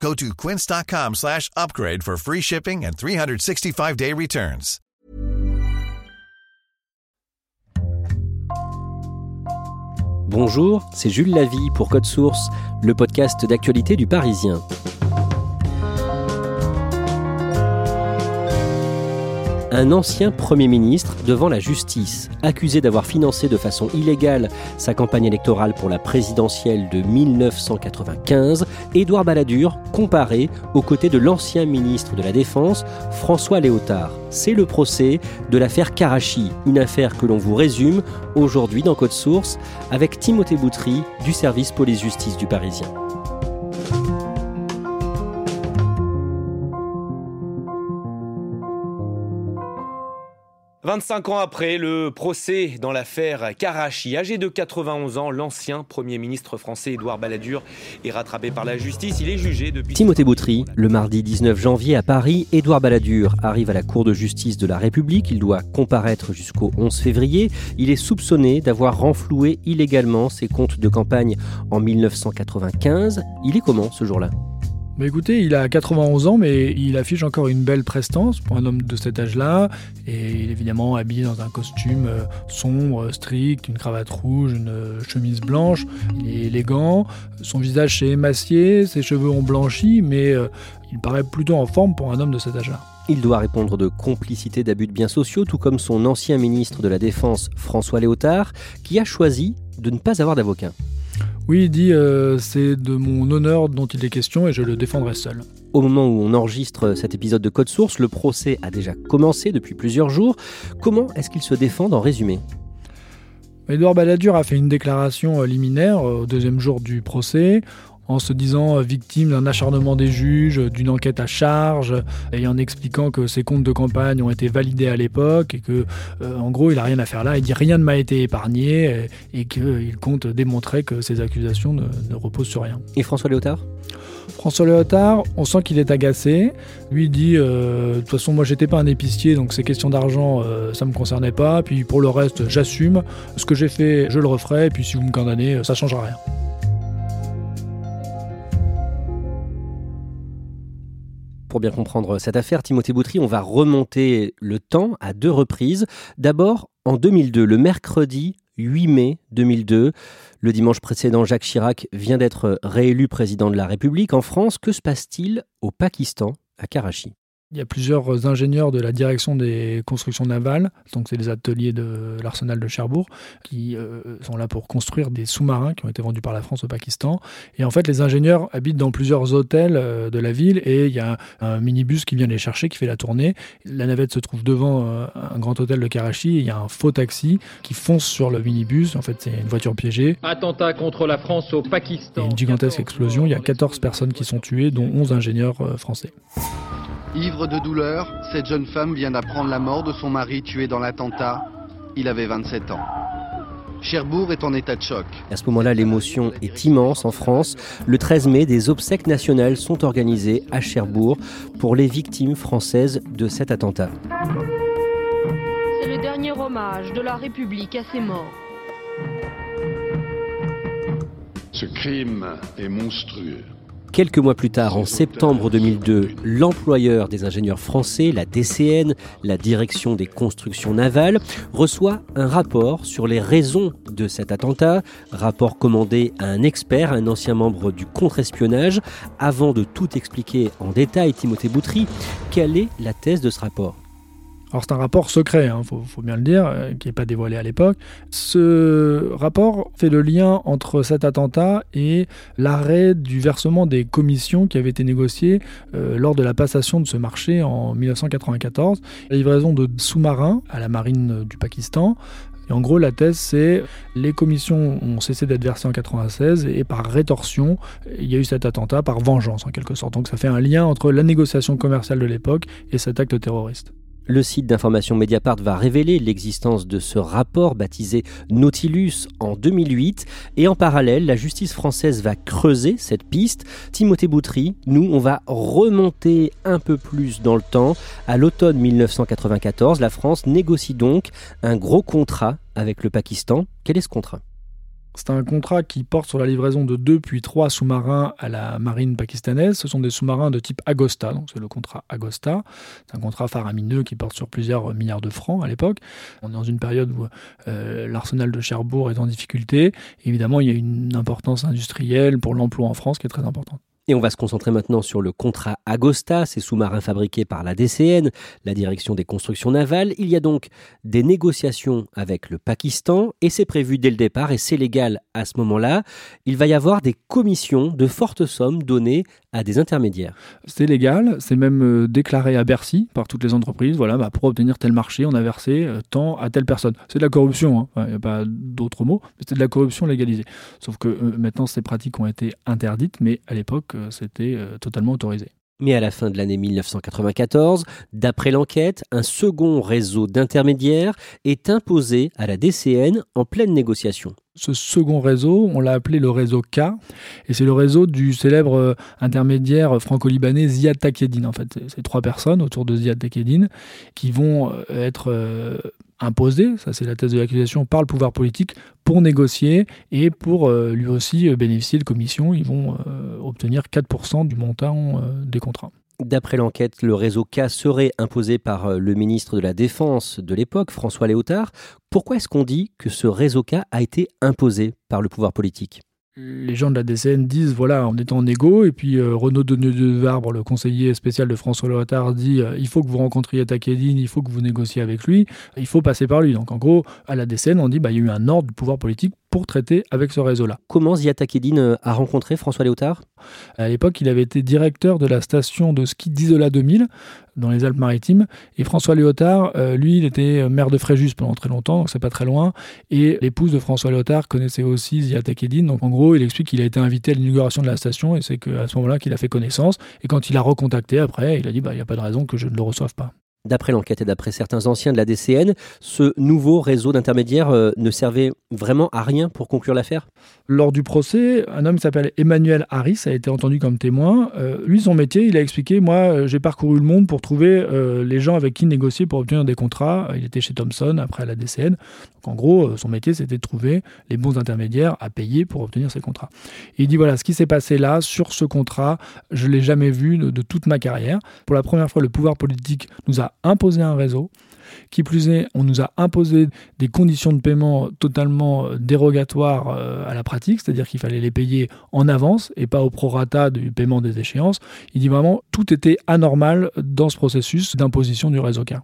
Go to quince.com slash upgrade for free shipping and 365-day returns. Bonjour, c'est Jules Lavie pour Code Source, le podcast d'actualité du Parisien. Un ancien Premier ministre devant la justice, accusé d'avoir financé de façon illégale sa campagne électorale pour la présidentielle de 1995, Édouard Balladur comparé aux côtés de l'ancien ministre de la Défense, François Léotard. C'est le procès de l'affaire Karachi, une affaire que l'on vous résume aujourd'hui dans Code Source avec Timothée Boutry du service police-justice du Parisien. 25 ans après le procès dans l'affaire Karachi, âgé de 91 ans, l'ancien Premier ministre français Édouard Balladur est rattrapé par la justice. Il est jugé depuis... Timothée Boutry, le mardi 19 janvier à Paris, Édouard Balladur arrive à la Cour de justice de la République. Il doit comparaître jusqu'au 11 février. Il est soupçonné d'avoir renfloué illégalement ses comptes de campagne en 1995. Il est comment ce jour-là? Bah écoutez, il a 91 ans, mais il affiche encore une belle prestance pour un homme de cet âge-là. Et il est évidemment habillé dans un costume euh, sombre, strict, une cravate rouge, une euh, chemise blanche. Il est élégant. Son visage s'est émacié, ses cheveux ont blanchi, mais euh, il paraît plutôt en forme pour un homme de cet âge-là. Il doit répondre de complicité d'abus de biens sociaux, tout comme son ancien ministre de la Défense, François Léotard, qui a choisi de ne pas avoir d'avocat. Oui, il dit euh, c'est de mon honneur dont il est question et je le défendrai seul. Au moment où on enregistre cet épisode de Code Source, le procès a déjà commencé depuis plusieurs jours. Comment est-ce qu'il se défend en résumé? Édouard Balladur a fait une déclaration euh, liminaire euh, au deuxième jour du procès en se disant victime d'un acharnement des juges, d'une enquête à charge, et en expliquant que ses comptes de campagne ont été validés à l'époque et que, euh, en gros, il n'a rien à faire là. Il dit rien ne m'a été épargné et, qu'il compte démontrer que ces accusations ne, reposent sur rien. Et François Léotard? François Léotard, on sent qu'il est agacé. Lui dit euh, de toute façon, moi j'étais pas un épicier, donc ces questions d'argent, euh, ça me concernait pas. Puis pour le reste, j'assume. Ce que j'ai fait, je le referai. Et puis si vous me condamnez, ça changera rien. Pour bien comprendre cette affaire, Timothée Boutry, on va remonter le temps à deux reprises. D'abord, en 2002, le mercredi 8 mai 2002. Le dimanche précédent, Jacques Chirac vient d'être réélu président de la République. En France, que se passe-t-il au Pakistan, à Karachi? Il y a plusieurs ingénieurs de la direction des constructions navales, donc c'est les ateliers de l'arsenal de Cherbourg, qui euh, sont là pour construire des sous-marins qui ont été vendus par la France au Pakistan. Et en fait, les ingénieurs habitent dans plusieurs hôtels euh, de la ville et il y a un, minibus qui vient les chercher, qui fait la tournée. La navette se trouve devant euh, un grand hôtel de Karachi et il y a un faux taxi qui fonce sur le minibus. En fait, c'est une voiture piégée. Attentat contre la France au Pakistan. Et une gigantesque explosion. Il y a 14 personnes qui sont tuées, dont 11 ingénieurs français. Ivre de douleur, cette jeune femme vient d'apprendre la mort de son mari tué dans l'attentat. Il avait 27 ans. Cherbourg est en état de choc. À ce moment-là, l'émotion est immense en France. Le 13 mai, des obsèques nationales sont organisées à Cherbourg pour les victimes françaises de cet attentat. C'est le dernier hommage de la République à ses morts. Ce crime est monstrueux. Quelques mois plus tard, en septembre 2002, l'employeur des ingénieurs français, la DCN, la direction des constructions navales, reçoit un rapport sur les raisons de cet attentat, rapport commandé à un expert, un ancien membre du contre-espionnage. Avant de tout expliquer en détail, Timothée Boutry, quelle est la thèse de ce rapport? Alors c'est un rapport secret, il hein, faut, bien le dire, euh, qui n'est pas dévoilé à l'époque. Ce rapport fait le lien entre cet attentat et l'arrêt du versement des commissions qui avaient été négociées euh, lors de la passation de ce marché en 1994. La livraison de sous-marins à la marine du Pakistan et en gros, la thèse, c'est les commissions ont cessé d'être versées en 96 et par rétorsion, il y a eu cet attentat par vengeance en quelque sorte. Donc ça fait un lien entre la négociation commerciale de l'époque et cet acte terroriste. Le site d'information Mediapart va révéler l'existence de ce rapport baptisé Nautilus en 2008 et en parallèle, la justice française va creuser cette piste. Timothée Boutry, nous, on va remonter un peu plus dans le temps. À l'automne 1994, la France négocie donc un gros contrat avec le Pakistan. Quel est ce contrat? C'est un contrat qui porte sur la livraison de deux puis trois sous-marins à la marine pakistanaise. Ce sont des sous-marins de type Agosta, donc c'est le contrat Agosta. C'est un contrat faramineux qui porte sur plusieurs milliards de francs à l'époque. On est dans une période où euh, l'arsenal de Cherbourg est en difficulté. évidemment, il y a une importance industrielle pour l'emploi en France qui est très importante. Et on va se concentrer maintenant sur le contrat Agosta, ces sous-marins fabriqués par la DCN, la direction des constructions navales. Il y a donc des négociations avec le Pakistan et c'est prévu dès le départ et c'est légal à ce moment-là. Il va y avoir des commissions de fortes sommes données à des intermédiaires. C'est légal, c'est même euh, déclaré à Bercy par toutes les entreprises. Voilà, bah, pour obtenir tel marché, on a versé euh, tant à telle personne. C'est de la corruption, il hein. n'y a pas d'autres mots, mais c'est de la corruption légalisée. Sauf que euh, maintenant, ces pratiques ont été interdites, mais à l'époque, c'était euh, totalement autorisé. Mais à la fin de l'année 1994, d'après l'enquête, un second réseau d'intermédiaires est imposé à la DCN en pleine négociation. Ce second réseau, on l'a appelé le réseau K, et c'est le réseau du célèbre euh, intermédiaire franco-libanais Ziad Takedine. En fait, c'est trois personnes autour de Ziad Takedine qui vont euh, être imposé, ça c'est la thèse de l'accusation, par le pouvoir politique pour négocier et pour euh, lui aussi euh, bénéficier de commissions. Ils vont euh, obtenir 4% du montant des contrats. D'après l'enquête, le réseau K serait imposé par le ministre de la Défense de l'époque, François Léotard. Pourquoi est-ce qu'on dit que ce réseau K a été imposé par le pouvoir politique? Les gens de la DCN disent voilà, on est en égo, et puis euh, Renaud Deneux de Varbre, le conseiller spécial de François Lothar, dit euh, il faut que vous rencontriez Takedine, il faut que vous négociez avec lui, il faut passer par lui. Donc en gros, à la DCN, on dit bah, il y a eu un ordre du pouvoir politique pour traiter avec ce réseau-là. Comment Zia Takedine euh, a rencontré François Léotard? À l'époque, il avait été directeur de la station de ski d'Isola 2000 dans les Alpes-Maritimes. Et François Léotard, euh, lui, il était maire de Fréjus pendant très longtemps, donc c'est pas très loin. Et l'épouse de François Léotard connaissait aussi Zia Takedine. Donc en gros, il explique qu'il a été invité à l'inauguration de la station et c'est à ce moment-là qu'il a fait connaissance. Et quand il a recontacté après, il a dit bah, il n'y a pas de raison que je ne le reçoive pas. D'après l'enquête et d'après certains anciens de la DCN, ce nouveau réseau d'intermédiaires euh, ne servait vraiment à rien pour conclure l'affaire? Lors du procès, un homme qui s'appelle Emmanuel Harris a été entendu comme témoin. Euh, lui, son métier, il a expliqué Moi, euh, j'ai parcouru le monde pour trouver les gens avec qui négocier pour obtenir des contrats. Il était chez Thomson, après la DCN. En gros, son métier, c'était de trouver les bons intermédiaires à payer pour obtenir ces contrats. Il dit Voilà, ce qui s'est passé là, sur ce contrat, je ne l'ai jamais vu de toute ma carrière. Pour la première fois, le pouvoir politique nous a imposé un réseau. Qui plus est, on nous a imposé des conditions de paiement totalement euh, dérogatoires euh, à la pratique, c'est-à-dire qu'il fallait les payer en avance et pas au prorata du paiement des échéances. Il dit vraiment tout était anormal dans ce processus d'imposition du réseau car.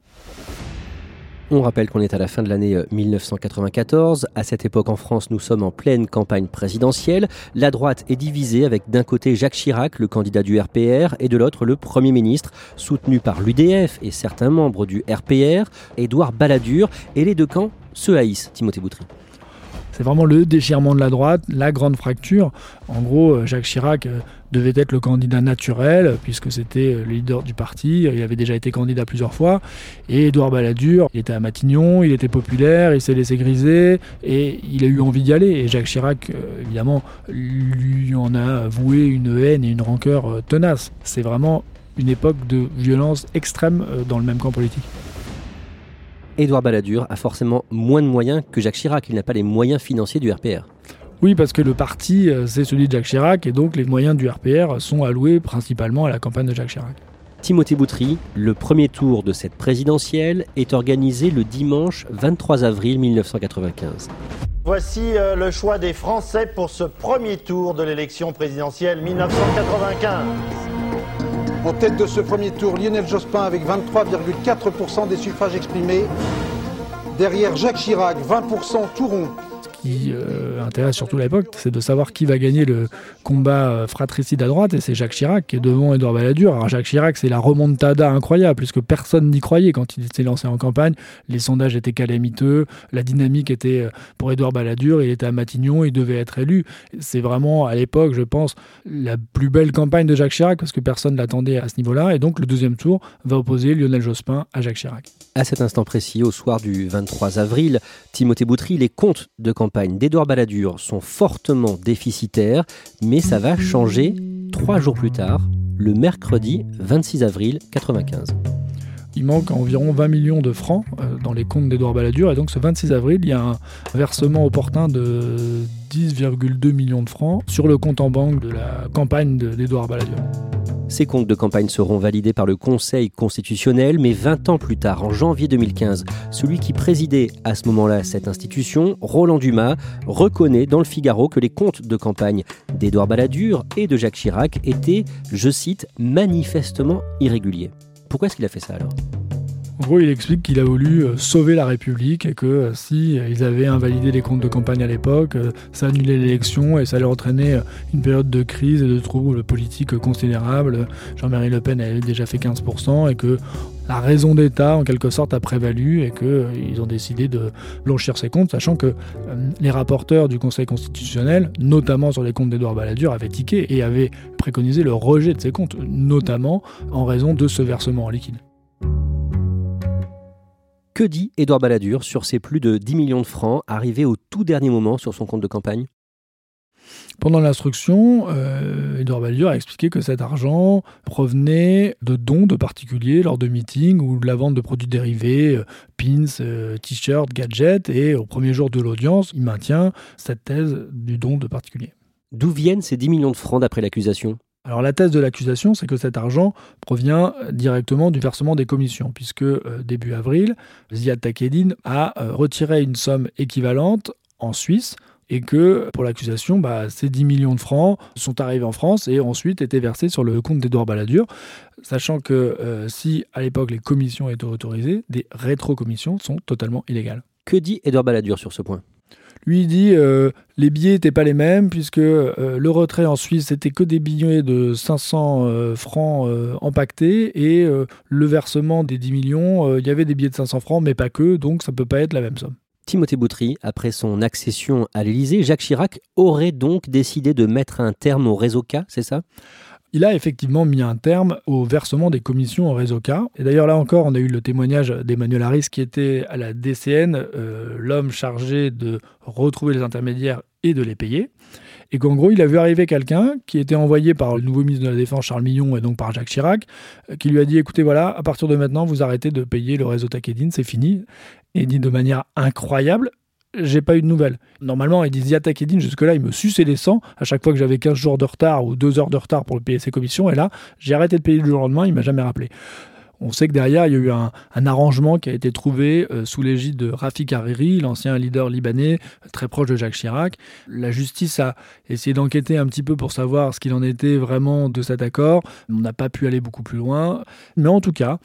On rappelle qu'on est à la fin de l'année 1994. Euh, à cette époque en France, nous sommes en pleine campagne présidentielle. La droite est divisée avec d'un côté Jacques Chirac, le candidat du RPR, et de l'autre le Premier ministre, soutenu par l'UDF et certains membres du RPR, Édouard Balladur, et les deux camps se haïssent, Timothée Boutry. C'est vraiment le déchirement de la droite, la grande fracture. En gros, euh, Jacques Chirac euh, devait être le candidat naturel, puisque c'était euh, le leader du parti. Il avait déjà été candidat plusieurs fois. Et Édouard Balladur, il était à Matignon, il était populaire, il s'est laissé griser, et il a eu envie d'y aller. Et Jacques Chirac, évidemment, lui en a voué une haine et une rancœur tenace. C'est vraiment une époque de violence extrême dans le même camp politique. Édouard Balladur a forcément moins de moyens que Jacques Chirac. Il n'a pas les moyens financiers du RPR. Oui, parce que le parti, euh, c'est celui de Jacques Chirac, et donc les moyens du RPR sont alloués principalement à la campagne de Jacques Chirac. Timothée Boutry, le premier tour de cette présidentielle est organisé le dimanche 23 avril 1995. Voici euh, le choix des Français pour ce premier tour de l'élection présidentielle 1995. En tête de ce premier tour, Lionel Jospin avec 23,4% des suffrages exprimés. Derrière Jacques Chirac, 20% tout rond. Qui euh, intéresse surtout l'époque, c'est de savoir qui va gagner le combat euh, fratricide à droite, et c'est Jacques Chirac qui est devant Édouard Balladur. Alors Jacques Chirac, c'est la remontada incroyable, puisque personne n'y croyait quand il s'est lancé en campagne. Les sondages étaient calamiteux, la dynamique était euh, pour Édouard Balladur, il était à Matignon, il devait être élu. C'est vraiment, à l'époque, je pense, la plus belle campagne de Jacques Chirac, parce que personne ne l'attendait à ce niveau-là, et donc le deuxième tour va opposer Lionel Jospin à Jacques Chirac. À cet instant précis, au soir du 23 avril, Timothée Boutry, les comptes de campagne d'Édouard Balladur sont fortement déficitaires, mais ça va changer trois jours plus tard, le mercredi 26 avril 95. Il manque environ 20 millions de francs euh, dans les comptes d'Édouard Balladur. Et donc ce 26 avril, il y a un versement opportun de 10,2 millions de francs sur le compte en banque de la campagne d'Édouard Balladur. Ces comptes de campagne seront validés par le Conseil constitutionnel, mais 20 ans plus tard, en janvier 2015, celui qui présidait à ce moment-là cette institution, Roland Dumas, reconnaît dans le Figaro que les comptes de campagne d'Édouard Balladur et de Jacques Chirac étaient, je cite, manifestement irréguliers. Pourquoi est-ce qu'il a fait ça alors? En gros, il explique qu'il a voulu euh, sauver la République et que euh, si euh, ils avaient invalidé les comptes de campagne à l'époque, ça annulait l'élection et ça allait entraîner une période de crise et de troubles politiques considérables. Jean-Marie Le Pen avait déjà fait 15% et que la raison d'État, en quelque sorte, a prévalu et qu'ils ont décidé de blanchir ces comptes, sachant que les rapporteurs du Conseil constitutionnel, notamment sur les comptes d'Édouard Balladur, avaient tiqué et avaient préconisé le rejet de ces comptes, notamment en raison de ce versement en liquide. Que dit Édouard Balladur sur ces plus de 10 millions de francs arrivés au tout dernier moment sur son compte de campagne? Pendant l'instruction, euh, Édouard Balladur a expliqué que cet argent provenait de dons de particuliers lors de meetings ou de la vente de produits dérivés, euh, pins, euh, t-shirts, gadgets, et au premier jour de l'audience, il maintient cette thèse du don de particuliers. D'où viennent ces 10 millions de francs d'après l'accusation? Alors la thèse de l'accusation, c'est que cet argent provient euh, directement du versement des commissions, puisque euh, début avril, Ziad Takedine a euh, retiré une somme équivalente en Suisse et que pour l'accusation, bah, ces 10 millions de francs sont arrivés en France et ensuite étaient versés sur le compte d'Edouard Balladur, sachant que si à l'époque les commissions étaient autorisées, des rétro-commissions sont totalement illégales. Que dit Edouard Balladur sur ce point? Lui, il dit euh, les billets n'étaient pas les mêmes, puisque euh, le retrait en Suisse, c'était que des billets de 500 euh, francs empaquetés, et le versement des 10 millions, il y avait des billets de 500 francs, mais pas que, donc ça ne peut pas être la même somme. Timothée Boutry, après son accession à l'Élysée, Jacques Chirac aurait donc décidé de mettre un terme au réseau K, c'est ça? Il a effectivement mis un terme au versement des commissions au réseau K. Et d'ailleurs, là encore, on a eu le témoignage d'Emmanuel Harris qui était à la DCN, euh, l'homme chargé de retrouver les intermédiaires et de les payer. Et qu'en gros, il a vu arriver quelqu'un qui était envoyé par le nouveau ministre de la Défense, Charles Millon, et donc par Jacques Chirac, euh, qui lui a dit écoutez, voilà, à partir de maintenant, vous arrêtez de payer le réseau Takedine, c'est fini. Et dit de manière incroyable j'ai pas eu de nouvelles. Normalement, disait Edine, jusque-là, il me suçait les sangs à chaque fois que j'avais 15 jours de retard ou 2 heures de retard pour le payer ses commissions. Et là, j'ai arrêté de payer le jour au lendemain, il m'a jamais rappelé. On sait que derrière, il y a eu un, arrangement qui a été trouvé euh, sous l'égide de Rafik Hariri, l'ancien leader libanais, très proche de Jacques Chirac. La justice a essayé d'enquêter un petit peu pour savoir ce qu'il en était vraiment de cet accord. On n'a pas pu aller beaucoup plus loin. Mais en tout cas,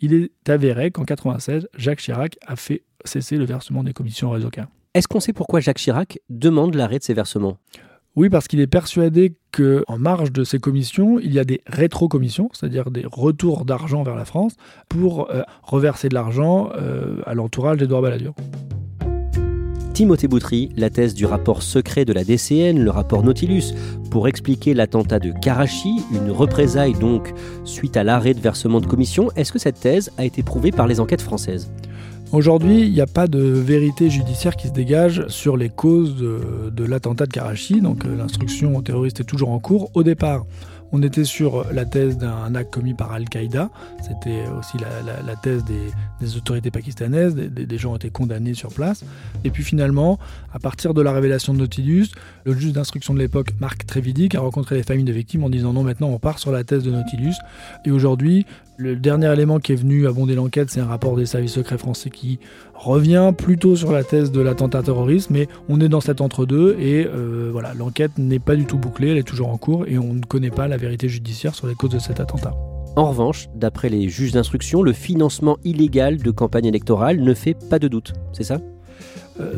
il est avéré qu'en 96, Jacques Chirac a fait cesser le versement des commissions au réseau Est-ce qu'on sait pourquoi Jacques Chirac demande l'arrêt de ces versements? Oui, parce qu'il est persuadé qu'en marge de ces commissions, il y a des rétro-commissions, c'est-à-dire des retours d'argent vers la France, pour euh, reverser de l'argent euh, à l'entourage d'Edouard Balladur. Timothée Boutry, la thèse du rapport secret de la DCN, le rapport Nautilus, pour expliquer l'attentat de Karachi, une représaille donc suite à l'arrêt de versement de commissions. Est-ce que cette thèse a été prouvée par les enquêtes françaises? Aujourd'hui, il n'y a pas de vérité judiciaire qui se dégage sur les causes de, l'attentat de Karachi, donc euh, l'instruction terroriste est toujours en cours. Au départ, on était sur la thèse d'un acte commis par Al-Qaïda. C'était aussi la, thèse des, autorités pakistanaises. Des, gens ont été condamnés sur place. Et puis finalement, à partir de la révélation de Nautilus, le juge d'instruction de l'époque, Marc Trévidic, a rencontré les familles de victimes en disant non, maintenant on part sur la thèse de Nautilus. Et aujourd'hui, le dernier élément qui est venu abonder l'enquête, c'est un rapport des services secrets français qui revient plutôt sur la thèse de l'attentat terroriste, mais on est dans cet entre-deux et euh, voilà, l'enquête n'est pas du tout bouclée, elle est toujours en cours et on ne connaît pas la vérité judiciaire sur les causes de cet attentat. En revanche, d'après les juges d'instruction, le financement illégal de campagne électorale ne fait pas de doute, c'est ça?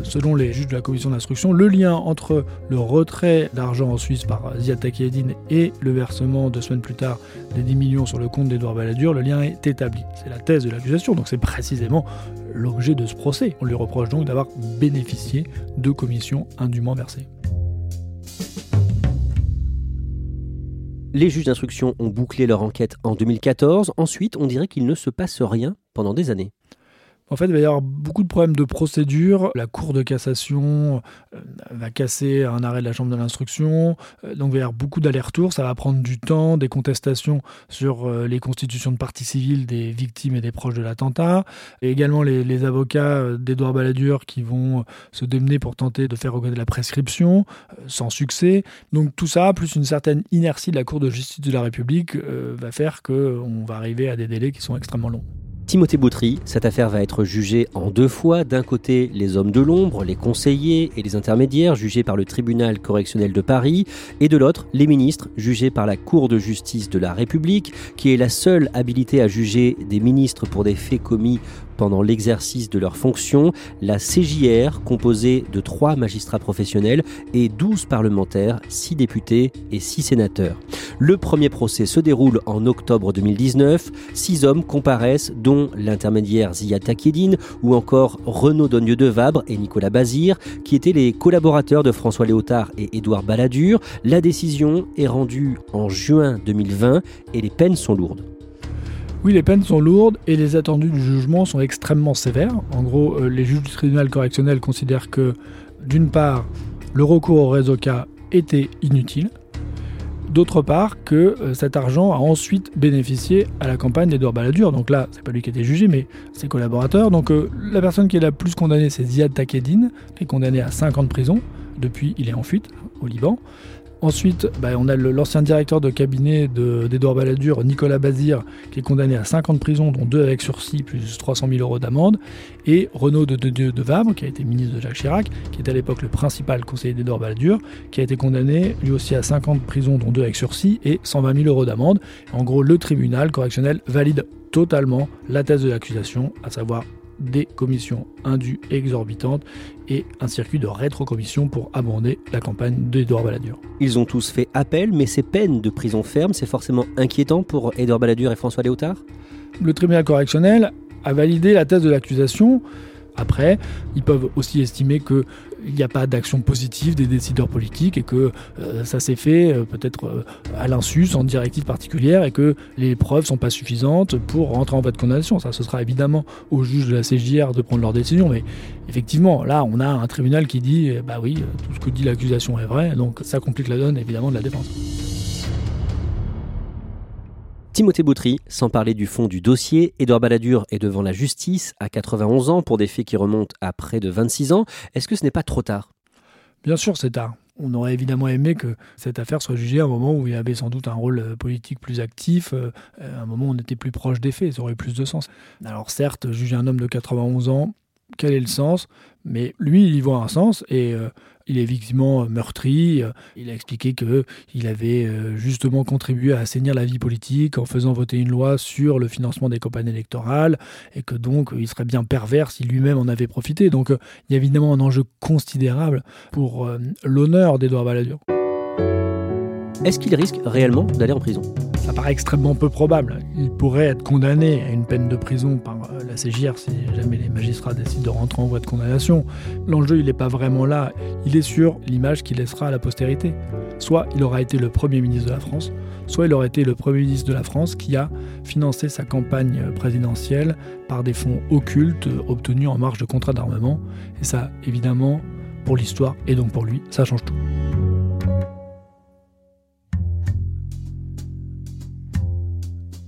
Selon les juges de la commission d'instruction, le lien entre le retrait d'argent en Suisse par Ziad Takieddine et le versement deux semaines plus tard des 10 millions sur le compte d'Edouard Balladur, le lien est établi. C'est la thèse de l'accusation, donc c'est précisément l'objet de ce procès. On lui reproche donc d'avoir bénéficié de commissions indûment versées. Les juges d'instruction ont bouclé leur enquête en 2014. Ensuite, on dirait qu'il ne se passe rien pendant des années. En fait, il va y avoir beaucoup de problèmes de procédure. La Cour de cassation euh, va casser un arrêt de la Chambre de l'instruction. Euh, donc, il va y avoir beaucoup d'allers-retours. Ça va prendre du temps, des contestations sur euh, les constitutions de partie civile des victimes et des proches de l'attentat. Et également les, avocats d'Edouard Balladur qui vont se démener pour tenter de faire reconnaître la prescription, sans succès. Donc, tout ça, plus une certaine inertie de la Cour de justice de la République, va faire qu'on va arriver à des délais qui sont extrêmement longs. Timothée Boutry, cette affaire va être jugée en deux fois. D'un côté, les hommes de l'ombre, les conseillers et les intermédiaires jugés par le tribunal correctionnel de Paris, et de l'autre, les ministres jugés par la Cour de justice de la République, qui est la seule habilité à juger des ministres pour des faits commis pendant l'exercice de leurs fonctions, la CJR, composée de trois magistrats professionnels et 12 parlementaires, 6 députés et 6 sénateurs. Le premier procès se déroule en octobre 2019. Six hommes comparaissent, dont l'intermédiaire Zia Takedine ou encore Renaud Donnieu de Vabre et Nicolas Bazir, qui étaient les collaborateurs de François Léotard et Édouard Balladur. La décision est rendue en juin 2020 et les peines sont lourdes. Oui, les peines sont lourdes et les attendus du jugement sont extrêmement sévères. En gros, euh, les juges du tribunal correctionnel considèrent que, d'une part, le recours au réseau K était inutile, d'autre part que euh, cet argent a ensuite bénéficié à la campagne d'Edouard Balladur. Donc là, c'est pas lui qui a été jugé, mais ses collaborateurs. Donc euh, la personne qui est la plus condamnée, c'est Ziad Takedine, qui est condamné à 5 ans de prison. Depuis, il est en fuite au Liban. Ensuite, bah, on a l'ancien directeur de cabinet d'Edouard Balladur, Nicolas Bazir, qui est condamné à 5 ans dont 2 avec sursis, plus 300 000 euros d'amende. Et Renaud de, de, de, Vabre, qui a été ministre de Jacques Chirac, qui était à l'époque le principal conseiller d'Edouard Balladur, qui a été condamné lui aussi à 5 ans dont 2 avec sursis, et 120 000 euros d'amende. En gros, le tribunal correctionnel valide totalement la thèse de l'accusation, à savoir des commissions indues exorbitantes et un circuit de rétrocommission pour abonder la campagne d'Edouard Balladur. Ils ont tous fait appel, mais ces peines de prison ferme, c'est forcément inquiétant pour Édouard Balladur et François Léotard? Le tribunal correctionnel a validé la thèse de l'accusation. Après, ils peuvent aussi estimer que il n'y a pas d'action positive des décideurs politiques et que euh, ça s'est fait euh, peut-être euh, à l'insu, sans directive particulière et que les preuves sont pas suffisantes pour rentrer en voie de condamnation. Ça, ce sera évidemment aux juges de la CJR de prendre leur décision, mais effectivement, là, on a un tribunal qui dit, bah oui, tout ce que dit l'accusation est vrai, donc ça complique la donne évidemment de la défense. Timothée Boutry, sans parler du fond du dossier, Édouard Balladur est devant la justice à 91 ans pour des faits qui remontent à près de 26 ans. Est-ce que ce n'est pas trop tard? Bien sûr, c'est tard. On aurait évidemment aimé que cette affaire soit jugée à un moment où il y avait sans doute un rôle euh, politique plus actif, euh, à un moment où on était plus proche des faits, ça aurait plus de sens. Alors certes, juger un homme de 91 ans, quel est le sens? Mais lui, il y voit un sens et euh, il est effectivement meurtri. Il a expliqué qu'il avait euh, justement contribué à assainir la vie politique en faisant voter une loi sur le financement des campagnes électorales et que donc il serait bien pervers si lui-même en avait profité. Donc euh, il y a évidemment un enjeu considérable pour l'honneur d'Edouard Balladur. Est-ce qu'il risque réellement d'aller en prison? Ça paraît extrêmement peu probable. Il pourrait être condamné à une peine de prison par euh, la CJR si jamais les magistrats décident de rentrer en voie de condamnation. L'enjeu, il n'est pas vraiment là. Il est sur l'image qu'il laissera à la postérité. Soit il aura été le Premier ministre de la France, soit il aurait été le Premier ministre de la France qui a financé sa campagne présidentielle par des fonds occultes obtenus en marge de contrats d'armement. Et ça, évidemment, pour l'histoire et donc pour lui, ça change tout.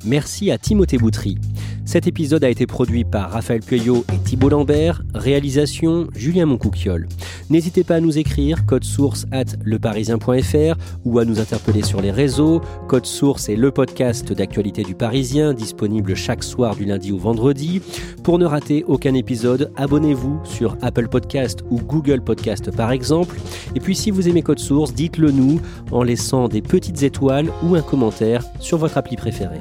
Merci à Timothée Boutry. Cet épisode a été produit par Raphaël Pueyo et Thibault Lambert, réalisation Julien Moncouquiole. N'hésitez pas à nous écrire code source at leparisien.fr ou à nous interpeller sur les réseaux. Code source est le podcast d'actualité du Parisien, disponible chaque soir du lundi au vendredi. Pour ne rater aucun épisode, abonnez-vous sur Apple Podcast ou Google Podcast par exemple. Et puis si vous aimez Code source, dites-le nous en laissant des petites étoiles ou un commentaire sur votre appli préférée.